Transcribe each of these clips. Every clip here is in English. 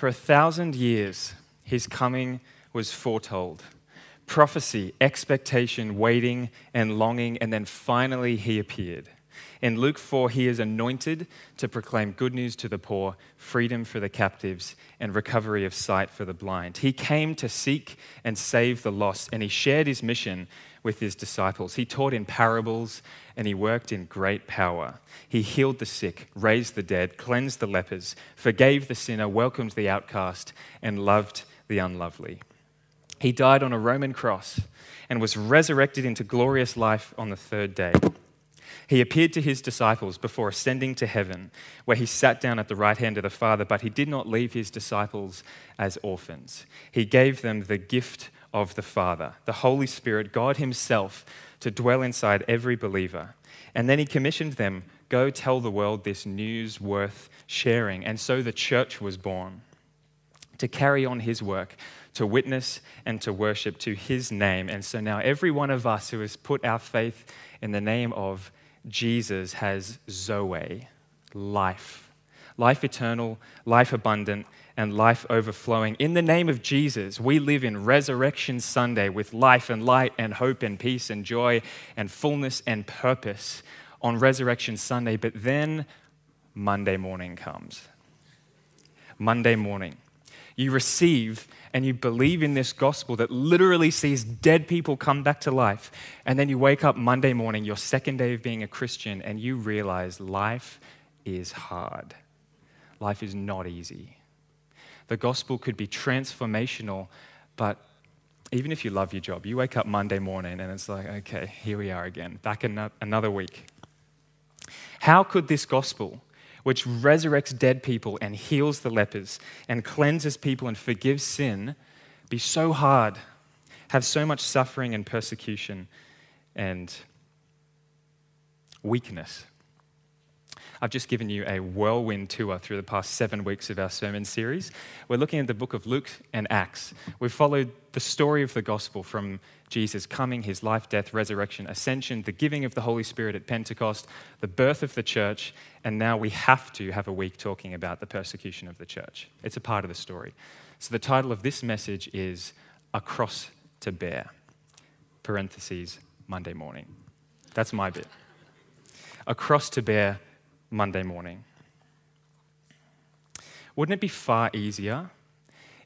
For a thousand years, his coming was foretold. Prophecy, expectation, waiting, and longing, and then finally he appeared. In Luke 4, he is anointed to proclaim good news to the poor, freedom for the captives, and recovery of sight for the blind. He came to seek and save the lost, and he shared his mission with his disciples. He taught in parables, and he worked in great power. He healed the sick, raised the dead, cleansed the lepers, forgave the sinner, welcomed the outcast, and loved the unlovely. He died on a Roman cross and was resurrected into glorious life on the third day. He appeared to his disciples before ascending to heaven, where he sat down at the right hand of the Father, but he did not leave his disciples as orphans. He gave them the gift of the Father, the Holy Spirit, God Himself, to dwell inside every believer. And then He commissioned them go tell the world this news worth sharing. And so the church was born to carry on His work, to witness and to worship to His name. And so now every one of us who has put our faith in the name of Jesus has Zoe, life, life eternal, life abundant, and life overflowing. In the name of Jesus, we live in Resurrection Sunday with life and light and hope and peace and joy and fullness and purpose on Resurrection Sunday. But then Monday morning comes. Monday morning. You receive and you believe in this gospel that literally sees dead people come back to life. And then you wake up Monday morning, your second day of being a Christian, and you realize life is hard. Life is not easy. The gospel could be transformational, but even if you love your job, you wake up Monday morning and it's like, okay, here we are again, back in another week. How could this gospel, which resurrects dead people and heals the lepers and cleanses people and forgives sin, be so hard, have so much suffering and persecution and weakness? I've just given you a whirlwind tour through the past seven weeks of our sermon series. We're looking at the book of Luke and Acts. We've followed the story of the gospel from Jesus coming, his life, death, resurrection, ascension, the giving of the Holy Spirit at Pentecost, the birth of the church, and now we have to have a week talking about the persecution of the church. It's a part of the story. So the title of this message is A Cross to Bear, parentheses, Monday morning. That's my bit. A cross to bear Monday morning. Wouldn't it be far easier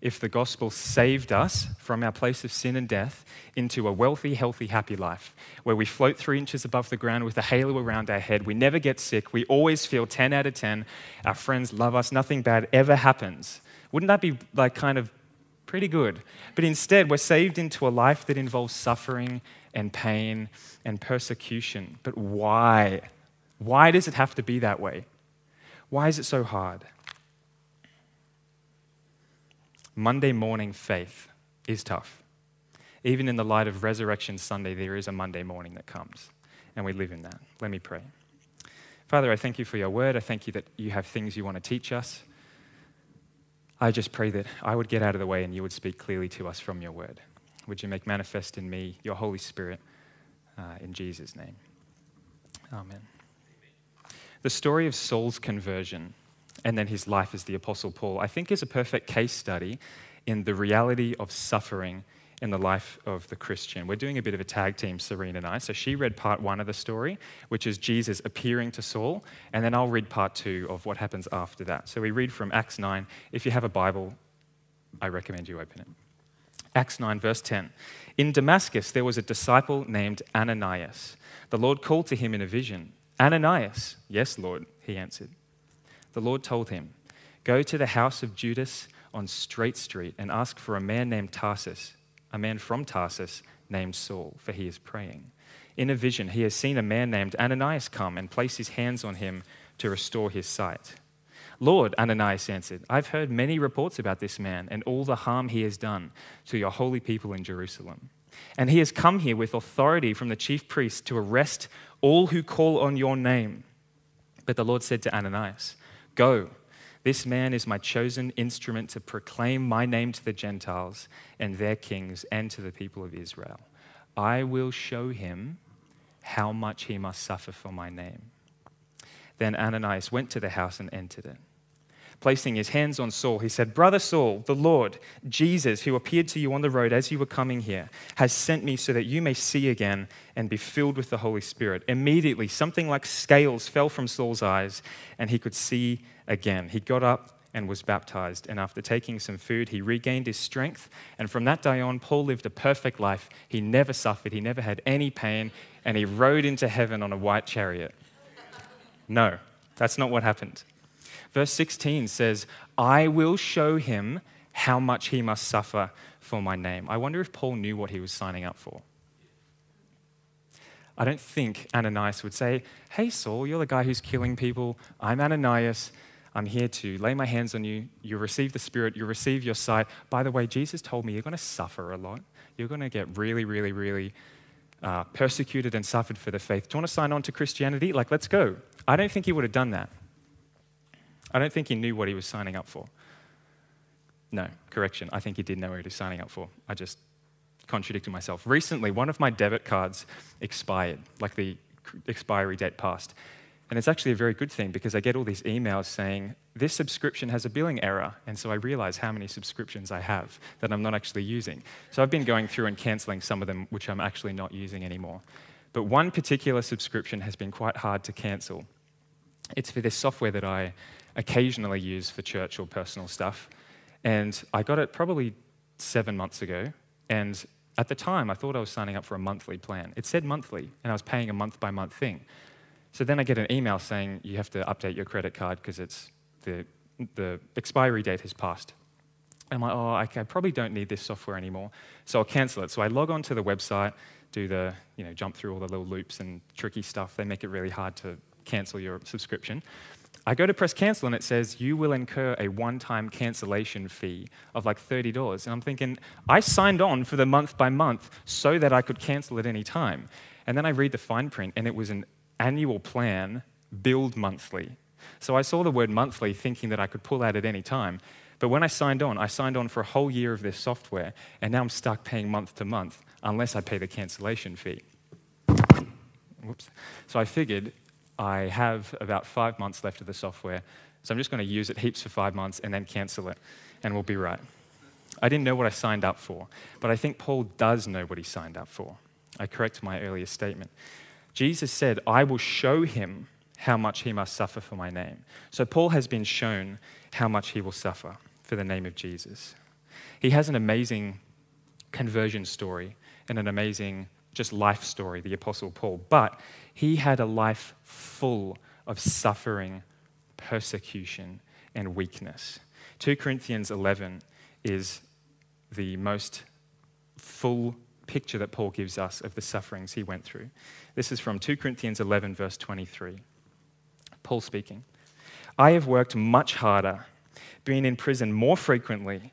if the gospel saved us from our place of sin and death into a wealthy, healthy, happy life where we float three inches above the ground with a halo around our head? We never get sick. We always feel 10 out of 10. Our friends love us. Nothing bad ever happens. Wouldn't that be like kind of pretty good? But instead, we're saved into a life that involves suffering and pain and persecution. But why? Why does it have to be that way? Why is it so hard? Monday morning faith is tough. Even in the light of Resurrection Sunday, there is a Monday morning that comes, and we live in that. Let me pray. Father, I thank you for your word. I thank you that you have things you want to teach us. I just pray that I would get out of the way and you would speak clearly to us from your word. Would you make manifest in me your Holy Spirit uh, in Jesus' name? Amen. The story of Saul's conversion and then his life as the Apostle Paul, I think, is a perfect case study in the reality of suffering in the life of the Christian. We're doing a bit of a tag team, Serena and I. So she read part one of the story, which is Jesus appearing to Saul, and then I'll read part two of what happens after that. So we read from Acts 9. If you have a Bible, I recommend you open it. Acts 9, verse 10. In Damascus, there was a disciple named Ananias. The Lord called to him in a vision. Ananias, yes, Lord, he answered. The Lord told him, Go to the house of Judas on Straight Street and ask for a man named Tarsus, a man from Tarsus named Saul, for he is praying. In a vision, he has seen a man named Ananias come and place his hands on him to restore his sight. Lord, Ananias answered, I've heard many reports about this man and all the harm he has done to your holy people in Jerusalem. And he has come here with authority from the chief priest to arrest all who call on your name. But the Lord said to Ananias, Go, this man is my chosen instrument to proclaim my name to the Gentiles and their kings and to the people of Israel. I will show him how much he must suffer for my name. Then Ananias went to the house and entered it. Placing his hands on Saul, he said, Brother Saul, the Lord, Jesus, who appeared to you on the road as you were coming here, has sent me so that you may see again and be filled with the Holy Spirit. Immediately, something like scales fell from Saul's eyes, and he could see again. He got up and was baptized. And after taking some food, he regained his strength. And from that day on, Paul lived a perfect life. He never suffered, he never had any pain, and he rode into heaven on a white chariot. No, that's not what happened. Verse 16 says, I will show him how much he must suffer for my name. I wonder if Paul knew what he was signing up for. I don't think Ananias would say, Hey, Saul, you're the guy who's killing people. I'm Ananias. I'm here to lay my hands on you. You receive the Spirit, you receive your sight. By the way, Jesus told me you're going to suffer a lot. You're going to get really, really, really uh, persecuted and suffered for the faith. Do you want to sign on to Christianity? Like, let's go. I don't think he would have done that. I don't think he knew what he was signing up for. No, correction. I think he did know what he was signing up for. I just contradicted myself. Recently, one of my debit cards expired, like the expiry date passed. And it's actually a very good thing because I get all these emails saying, this subscription has a billing error. And so I realize how many subscriptions I have that I'm not actually using. So I've been going through and canceling some of them, which I'm actually not using anymore. But one particular subscription has been quite hard to cancel. It's for this software that I occasionally use for church or personal stuff. And I got it probably seven months ago. And at the time, I thought I was signing up for a monthly plan. It said monthly, and I was paying a month by month thing. So then I get an email saying you have to update your credit card because it's the, the expiry date has passed. I'm like, oh, I probably don't need this software anymore. So I'll cancel it. So I log on to the website, do the, you know, jump through all the little loops and tricky stuff. They make it really hard to cancel your subscription. I go to press cancel and it says you will incur a one time cancellation fee of like $30. And I'm thinking, I signed on for the month by month so that I could cancel at any time. And then I read the fine print and it was an annual plan billed monthly. So I saw the word monthly thinking that I could pull out at any time. But when I signed on, I signed on for a whole year of this software, and now I'm stuck paying month to month unless I pay the cancellation fee. Whoops. So I figured I have about five months left of the software, so I'm just going to use it heaps for five months and then cancel it, and we'll be right. I didn't know what I signed up for, but I think Paul does know what he signed up for. I correct my earlier statement. Jesus said, I will show him how much he must suffer for my name. So Paul has been shown how much he will suffer for the name of Jesus. He has an amazing conversion story and an amazing just life story, the Apostle Paul, but he had a life full of suffering, persecution, and weakness. 2 Corinthians 11 is the most full picture that Paul gives us of the sufferings he went through. This is from 2 Corinthians 11, verse 23. Paul speaking I have worked much harder, been in prison more frequently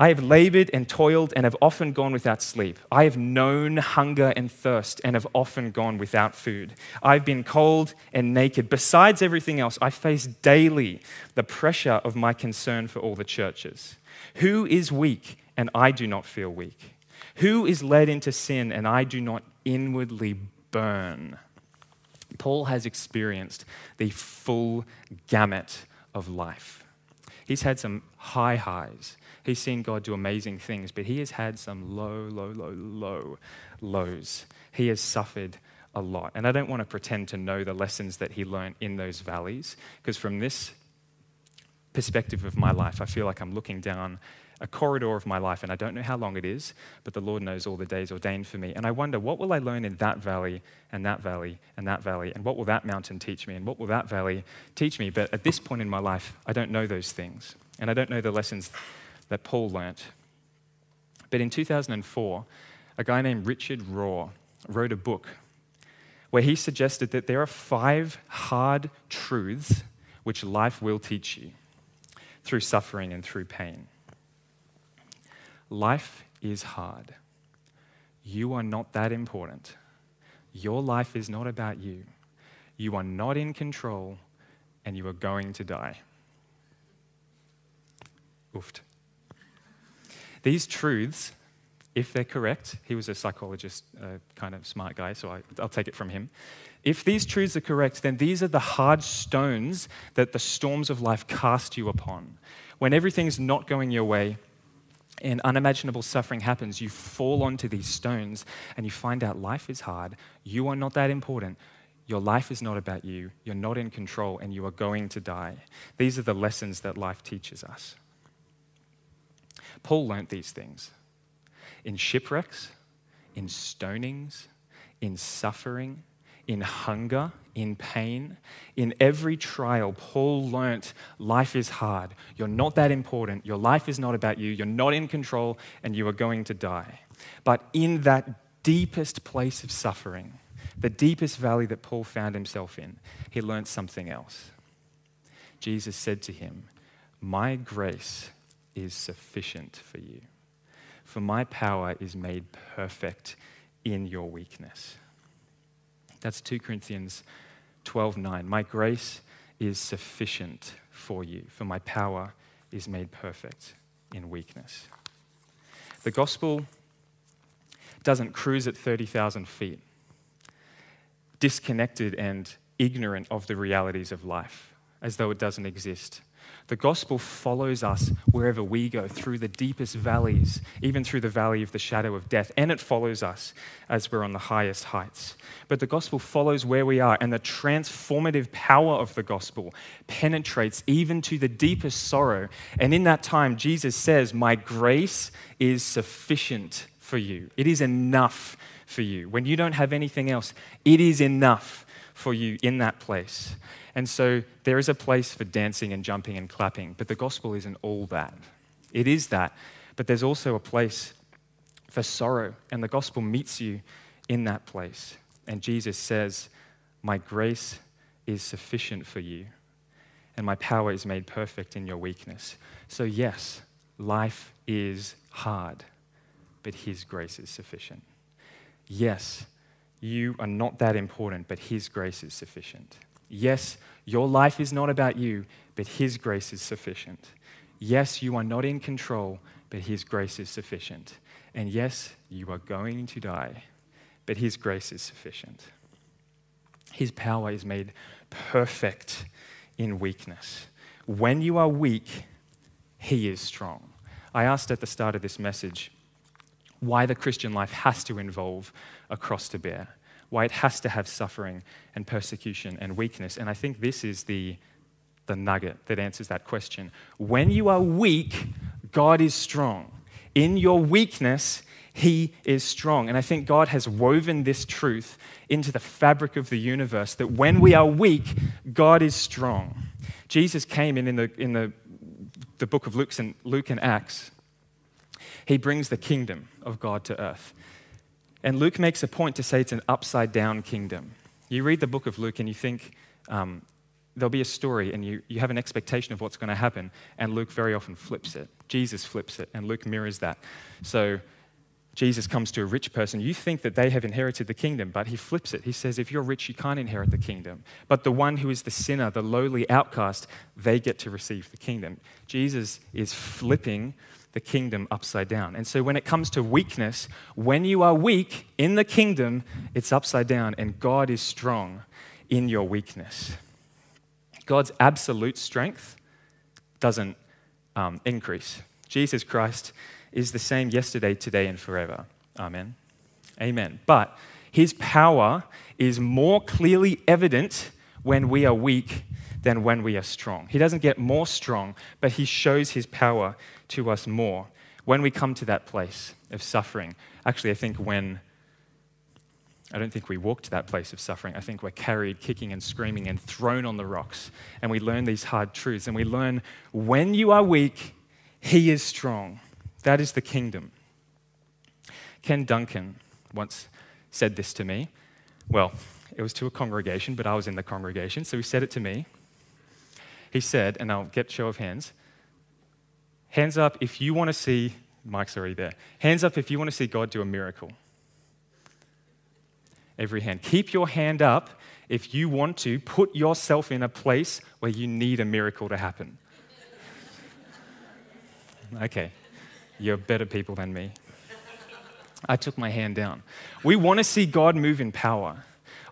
I have labored and toiled and have often gone without sleep. I have known hunger and thirst and have often gone without food. I've been cold and naked. Besides everything else, I face daily the pressure of my concern for all the churches. Who is weak and I do not feel weak? Who is led into sin and I do not inwardly burn? Paul has experienced the full gamut of life. He's had some high highs He's seen God do amazing things, but he has had some low, low, low, low lows. He has suffered a lot. And I don't want to pretend to know the lessons that he learned in those valleys, because from this perspective of my life, I feel like I'm looking down a corridor of my life, and I don't know how long it is, but the Lord knows all the days ordained for me. And I wonder, what will I learn in that valley, and that valley, and that valley, and what will that mountain teach me, and what will that valley teach me? But at this point in my life, I don't know those things, and I don't know the lessons that Paul learnt. But in 2004, a guy named Richard Rohr wrote a book where he suggested that there are five hard truths which life will teach you. through suffering and through pain. Life is hard. You are not that important. Your life is not about you. You are not in control, and you are going to die. Oofed. These truths, if they're correct, he was a psychologist, uh, kind of smart guy, so I, I'll take it from him. If these truths are correct, then these are the hard stones that the storms of life cast you upon. When everything's not going your way, and unimaginable suffering happens, you fall onto these stones and you find out life is hard. You are not that important. Your life is not about you. You're not in control and you are going to die. These are the lessons that life teaches us. Paul learnt these things in shipwrecks, in stonings, in suffering, in hunger, in pain. In every trial, Paul learnt life is hard. You're not that important. Your life is not about you. You're not in control, and you are going to die. But in that deepest place of suffering, the deepest valley that Paul found himself in, he learnt something else. Jesus said to him, My grace is sufficient for you, for my power is made perfect in your weakness. That's 2 Corinthians 12:9. My grace is sufficient for you, for my power is made perfect in weakness. The gospel doesn't cruise at 30,000 feet, disconnected and ignorant of the realities of life, as though it doesn't exist. The gospel follows us wherever we go, through the deepest valleys, even through the valley of the shadow of death, and it follows us as we're on the highest heights. But the gospel follows where we are, and the transformative power of the gospel penetrates even to the deepest sorrow. And in that time, Jesus says, My grace is sufficient for you, it is enough for you. When you don't have anything else, it is enough for you in that place. And so there is a place for dancing and jumping and clapping, but the gospel isn't all that. It is that, but there's also a place for sorrow, and the gospel meets you in that place. And Jesus says, My grace is sufficient for you, and my power is made perfect in your weakness. So, yes, life is hard, but His grace is sufficient. Yes, you are not that important, but His grace is sufficient. Yes, your life is not about you, but His grace is sufficient. Yes, you are not in control, but His grace is sufficient. And yes, you are going to die, but His grace is sufficient. His power is made perfect in weakness. When you are weak, He is strong. I asked at the start of this message why the Christian life has to involve a cross to bear why it has to have suffering and persecution and weakness. And I think this is the, the nugget that answers that question. When you are weak, God is strong. In your weakness, he is strong. And I think God has woven this truth into the fabric of the universe that when we are weak, God is strong. Jesus came in in the, in the, the book of Luke and, Luke and Acts. He brings the kingdom of God to earth. And Luke makes a point to say it's an upside down kingdom. You read the book of Luke and you think um, there'll be a story and you, you have an expectation of what's going to happen, and Luke very often flips it. Jesus flips it, and Luke mirrors that. So Jesus comes to a rich person. You think that they have inherited the kingdom, but he flips it. He says, if you're rich, you can't inherit the kingdom. But the one who is the sinner, the lowly outcast, they get to receive the kingdom. Jesus is flipping the kingdom upside down. And so when it comes to weakness, when you are weak in the kingdom, it's upside down, and God is strong in your weakness. God's absolute strength doesn't um, increase. Jesus Christ is the same yesterday, today, and forever. Amen. Amen. But his power is more clearly evident when we are weak than when we are strong. He doesn't get more strong, but he shows his power to us more when we come to that place of suffering. Actually, I think when I don't think we walk to that place of suffering. I think we're carried kicking and screaming and thrown on the rocks. And we learn these hard truths. And we learn when you are weak, He is strong. That is the kingdom. Ken Duncan once said this to me. Well, it was to a congregation, but I was in the congregation, so he said it to me. He said, and I'll get show of hands Hands up if you want to see, Mike's already there. Hands up if you want to see God do a miracle. Every hand. Keep your hand up if you want to put yourself in a place where you need a miracle to happen. Okay, you're better people than me. I took my hand down. We want to see God move in power.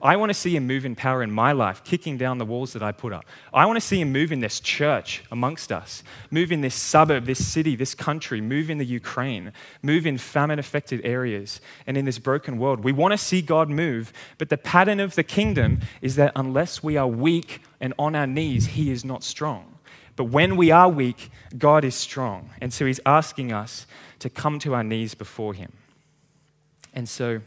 I want to see him move in power in my life, kicking down the walls that I put up. I want to see him move in this church amongst us, move in this suburb, this city, this country, move in the Ukraine, move in famine affected areas and in this broken world. We want to see God move, but the pattern of the kingdom is that unless we are weak and on our knees, he is not strong. But when we are weak, God is strong. And so he's asking us to come to our knees before him. And so,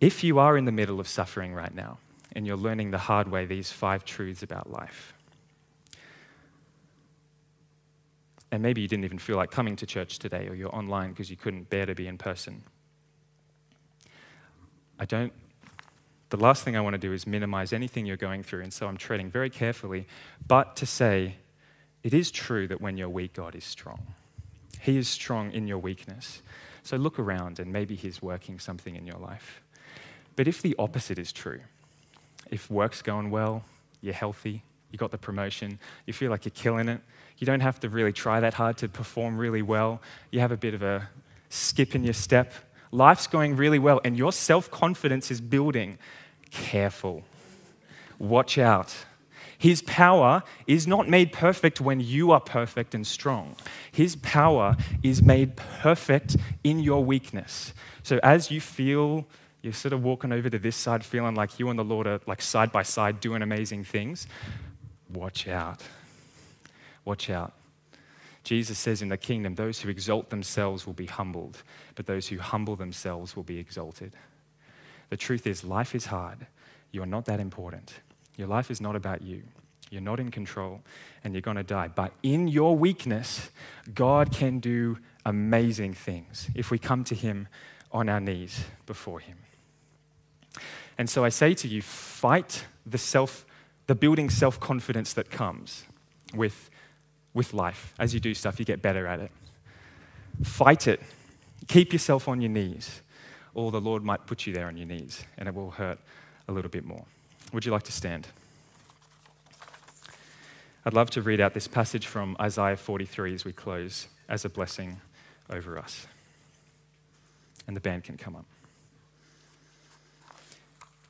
if you are in the middle of suffering right now and you're learning the hard way these five truths about life, and maybe you didn't even feel like coming to church today or you're online because you couldn't bear to be in person, I don't. The last thing I want to do is minimize anything you're going through, and so I'm treading very carefully, but to say, it is true that when you're weak, God is strong. He is strong in your weakness. So look around and maybe He's working something in your life. But if the opposite is true, if work's going well, you're healthy, you got the promotion, you feel like you're killing it, you don't have to really try that hard to perform really well, you have a bit of a skip in your step, life's going really well, and your self confidence is building, careful. Watch out. His power is not made perfect when you are perfect and strong. His power is made perfect in your weakness. So as you feel you're sort of walking over to this side feeling like you and the Lord are like side by side doing amazing things, watch out. Watch out. Jesus says in the kingdom, those who exalt themselves will be humbled, but those who humble themselves will be exalted. The truth is, life is hard. You're not that important. Your life is not about you. You're not in control and you're going to die. But in your weakness, God can do amazing things if we come to Him on our knees before Him. And so I say to you, fight the self, the building self confidence that comes with, with life. As you do stuff, you get better at it. Fight it. Keep yourself on your knees, or the Lord might put you there on your knees and it will hurt a little bit more. Would you like to stand? I'd love to read out this passage from Isaiah 43 as we close as a blessing over us. And the band can come up.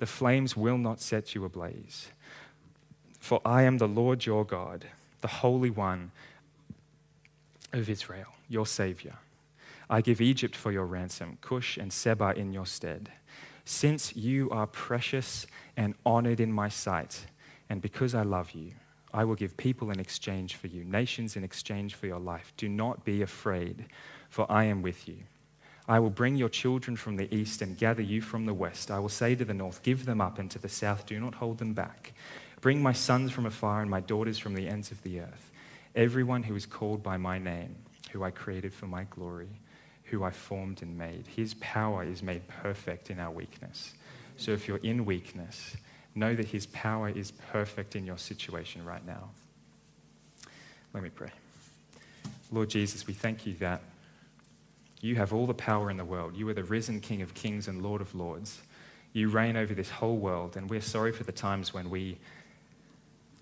The flames will not set you ablaze. For I am the Lord your God, the Holy One of Israel, your Savior. I give Egypt for your ransom, Cush and Seba in your stead. Since you are precious and honored in my sight, and because I love you, I will give people in exchange for you, nations in exchange for your life. Do not be afraid, for I am with you. I will bring your children from the east and gather you from the west. I will say to the north, Give them up, and to the south, Do not hold them back. Bring my sons from afar and my daughters from the ends of the earth. Everyone who is called by my name, who I created for my glory, who I formed and made. His power is made perfect in our weakness. So if you're in weakness, know that His power is perfect in your situation right now. Let me pray. Lord Jesus, we thank you that you have all the power in the world. You are the risen King of kings and Lord of lords. You reign over this whole world, and we're sorry for the times when we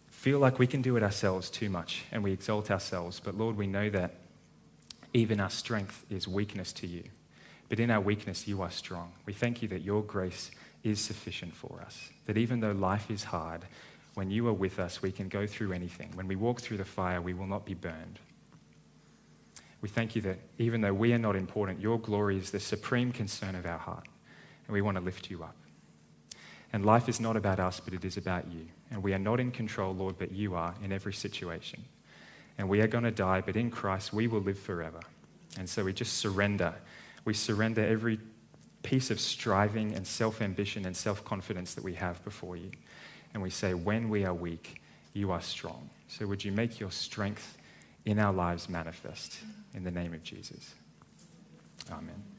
feel like we can do it ourselves too much and we exalt ourselves. But Lord, we know that even our strength is weakness to you. But in our weakness, you are strong. We thank you that your grace is sufficient for us. That even though life is hard, when you are with us, we can go through anything. When we walk through the fire, we will not be burned. We thank you that even though we are not important, your glory is the supreme concern of our heart, and we want to lift you up. And life is not about us, but it is about you. And we are not in control, Lord, but you are in every situation. And we are going to die, but in Christ we will live forever. And so we just surrender. We surrender every piece of striving and self ambition and self confidence that we have before you. And we say, when we are weak, you are strong. So would you make your strength in our lives manifest. In the name of Jesus. Amen.